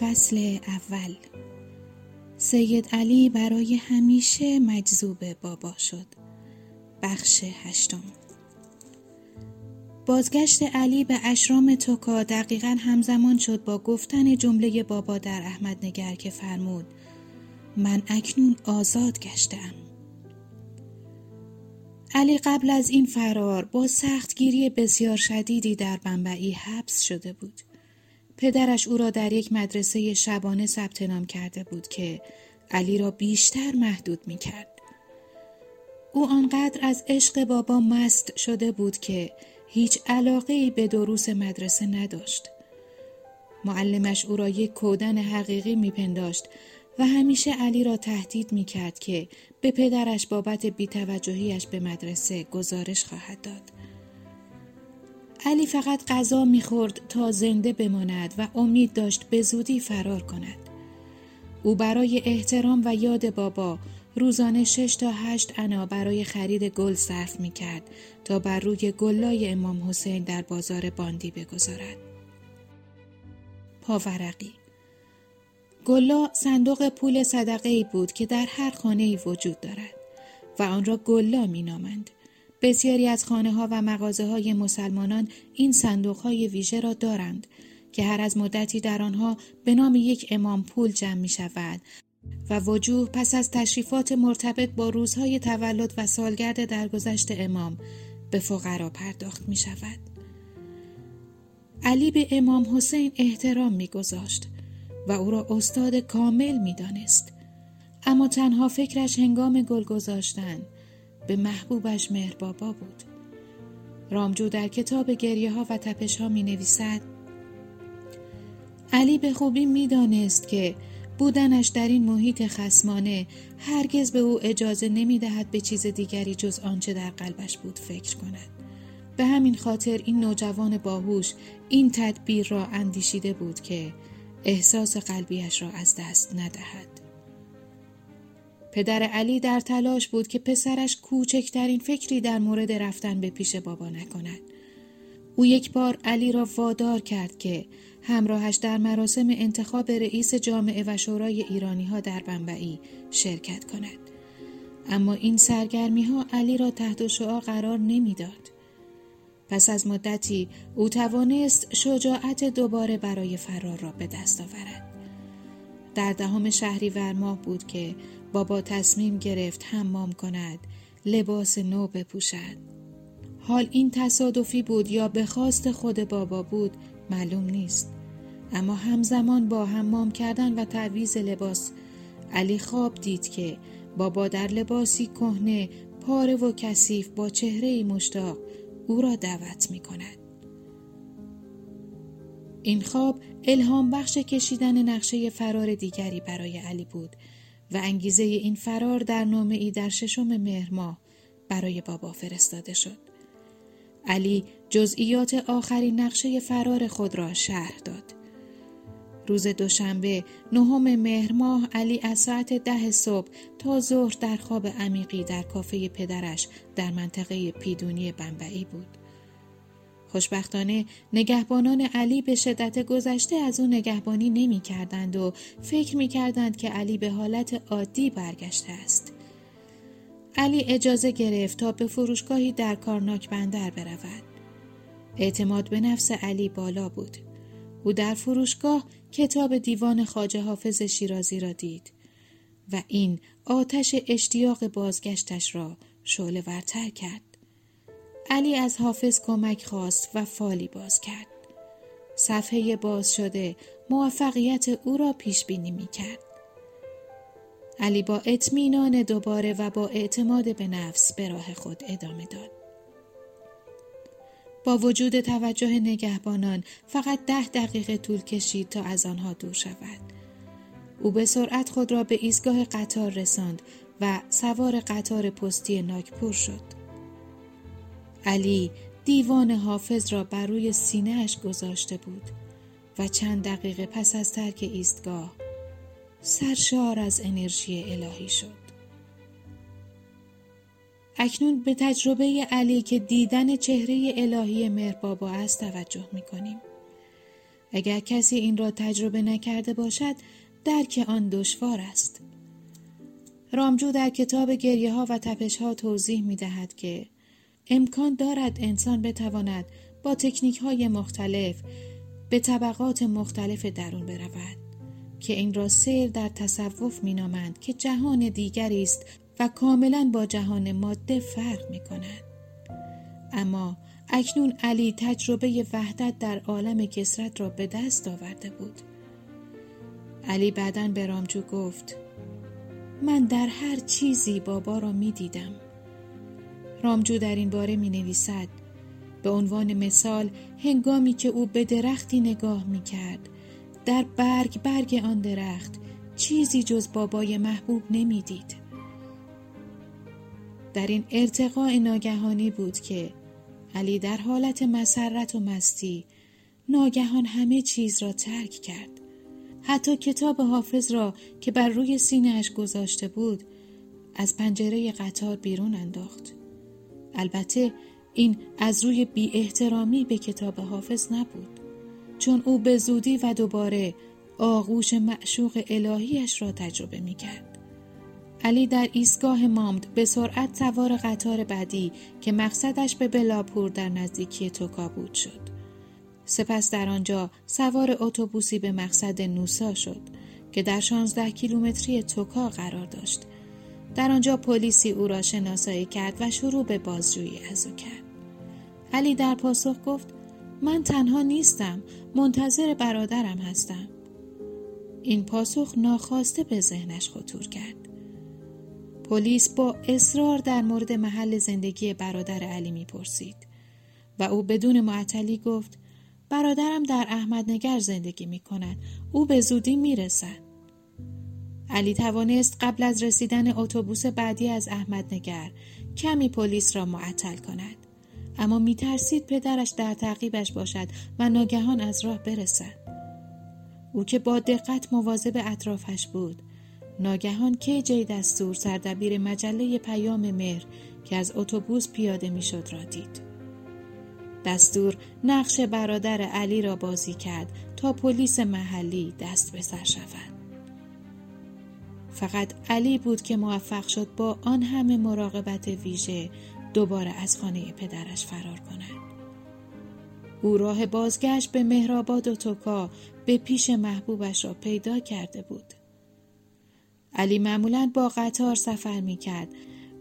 فصل اول. سید علی برای همیشه مجذوب بابا شد. بخش هشتم. بازگشت علی به اشرام توکا دقیقا همزمان شد با گفتن جمله بابا در احمد نگر که فرمود من اکنون آزاد گشتم. علی قبل از این فرار با سختگیری بسیار شدیدی در بنبعی حبس شده بود. پدرش او را در یک مدرسه شبانه ثبت نام کرده بود که علی را بیشتر محدود می کرد. او آنقدر از عشق بابا مست شده بود که هیچ علاقه ای به دروس مدرسه نداشت. معلمش او را یک کودن حقیقی میپنداشت و همیشه علی را تهدید می کرد که به پدرش بابت بیتوجهیش به مدرسه گزارش خواهد داد. علی فقط غذا می‌خورد تا زنده بماند و امید داشت به زودی فرار کند. او برای احترام و یاد بابا روزانه شش تا هشت انا برای خرید گل صرف می کرد تا بر روی گلای امام حسین در بازار باندی بگذارد. پاورقی گلا صندوق پول صدقه ای بود که در هر خانه ای وجود دارد و آن را گلا می نامند. بسیاری از خانه ها و مغازه های مسلمانان این صندوق های ویژه را دارند که هر از مدتی در آنها به نام یک امام پول جمع می شود و وجوه پس از تشریفات مرتبط با روزهای تولد و سالگرد درگذشت امام به فقرا پرداخت می شود. علی به امام حسین احترام می گذاشت و او را استاد کامل می دانست. اما تنها فکرش هنگام گل گذاشتن به محبوبش مهربابا بود. رامجو در کتاب گریه ها و تپش ها می نویسد علی به خوبی می دانست که بودنش در این محیط خسمانه هرگز به او اجازه نمی دهد به چیز دیگری جز آنچه در قلبش بود فکر کند. به همین خاطر این نوجوان باهوش این تدبیر را اندیشیده بود که احساس قلبیش را از دست ندهد. پدر علی در تلاش بود که پسرش کوچکترین فکری در مورد رفتن به پیش بابا نکند. او یک بار علی را وادار کرد که همراهش در مراسم انتخاب رئیس جامعه و شورای ایرانی ها در بنبعی شرکت کند. اما این سرگرمی ها علی را تحت شعا قرار نمی‌داد. پس از مدتی او توانست شجاعت دوباره برای فرار را به دست آورد. در دهم شهری ماه بود که بابا تصمیم گرفت حمام کند لباس نو بپوشد حال این تصادفی بود یا به خواست خود بابا بود معلوم نیست اما همزمان با حمام کردن و تعویز لباس علی خواب دید که بابا در لباسی کهنه پاره و کثیف با چهره مشتاق او را دعوت می کند. این خواب الهام بخش کشیدن نقشه فرار دیگری برای علی بود و انگیزه این فرار در نامه ای در ششم مهر ماه برای بابا فرستاده شد. علی جزئیات آخرین نقشه فرار خود را شرح داد. روز دوشنبه نهم مهر ماه علی از ساعت ده صبح تا ظهر در خواب عمیقی در کافه پدرش در منطقه پیدونی بنبعی بود. خوشبختانه نگهبانان علی به شدت گذشته از او نگهبانی نمی کردند و فکر می کردند که علی به حالت عادی برگشته است. علی اجازه گرفت تا به فروشگاهی در کارناک بندر برود. اعتماد به نفس علی بالا بود. او در فروشگاه کتاب دیوان خاجه حافظ شیرازی را دید و این آتش اشتیاق بازگشتش را شعله ورتر کرد. علی از حافظ کمک خواست و فالی باز کرد. صفحه باز شده موفقیت او را پیش بینی می کرد. علی با اطمینان دوباره و با اعتماد به نفس به راه خود ادامه داد. با وجود توجه نگهبانان فقط ده دقیقه طول کشید تا از آنها دور شود. او به سرعت خود را به ایستگاه قطار رساند و سوار قطار پستی ناگپور شد. علی دیوان حافظ را بر روی سینهش گذاشته بود و چند دقیقه پس از ترک ایستگاه سرشار از انرژی الهی شد. اکنون به تجربه علی که دیدن چهره الهی مهربابا است توجه می کنیم. اگر کسی این را تجربه نکرده باشد درک آن دشوار است رامجو در کتاب گریه ها و تپش ها توضیح می دهد که امکان دارد انسان بتواند با تکنیک های مختلف به طبقات مختلف درون برود که این را سیر در تصوف می نامند که جهان دیگری است و کاملا با جهان ماده فرق می کند. اما اکنون علی تجربه وحدت در عالم کسرت را به دست آورده بود. علی بعدا به رامجو گفت من در هر چیزی بابا را می دیدم. رامجو در این باره می نویسد به عنوان مثال هنگامی که او به درختی نگاه می کرد در برگ برگ آن درخت چیزی جز بابای محبوب نمی‌دید. در این ارتقاء ناگهانی بود که علی در حالت مسرت و مستی ناگهان همه چیز را ترک کرد. حتی کتاب حافظ را که بر روی سینهش گذاشته بود از پنجره قطار بیرون انداخت. البته این از روی بی احترامی به کتاب حافظ نبود. چون او به زودی و دوباره آغوش معشوق الهیش را تجربه می کرد. علی در ایستگاه مامد به سرعت سوار قطار بعدی که مقصدش به بلاپور در نزدیکی توکا بود شد. سپس در آنجا سوار اتوبوسی به مقصد نوسا شد که در 16 کیلومتری توکا قرار داشت. در آنجا پلیسی او را شناسایی کرد و شروع به بازجویی از او کرد. علی در پاسخ گفت من تنها نیستم منتظر برادرم هستم این پاسخ ناخواسته به ذهنش خطور کرد پلیس با اصرار در مورد محل زندگی برادر علی می‌پرسید و او بدون معطلی گفت برادرم در احمدنگر زندگی می کند. او به زودی می رسد. علی توانست قبل از رسیدن اتوبوس بعدی از احمدنگر کمی پلیس را معطل کند. اما می ترسید پدرش در تعقیبش باشد و ناگهان از راه برسد. او که با دقت مواظب اطرافش بود ناگهان جی دستور سردبیر مجله پیام مهر که از اتوبوس پیاده می‌شد را دید دستور نقش برادر علی را بازی کرد تا پلیس محلی دست به سر شود فقط علی بود که موفق شد با آن همه مراقبت ویژه دوباره از خانه پدرش فرار کند. او راه بازگشت به مهرآباد و توکا به پیش محبوبش را پیدا کرده بود. علی معمولا با قطار سفر می کرد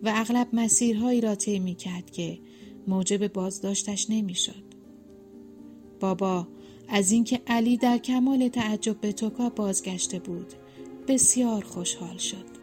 و اغلب مسیرهایی را طی می کرد که موجب بازداشتش نمی شد. بابا از اینکه علی در کمال تعجب به توکا بازگشته بود بسیار خوشحال شد.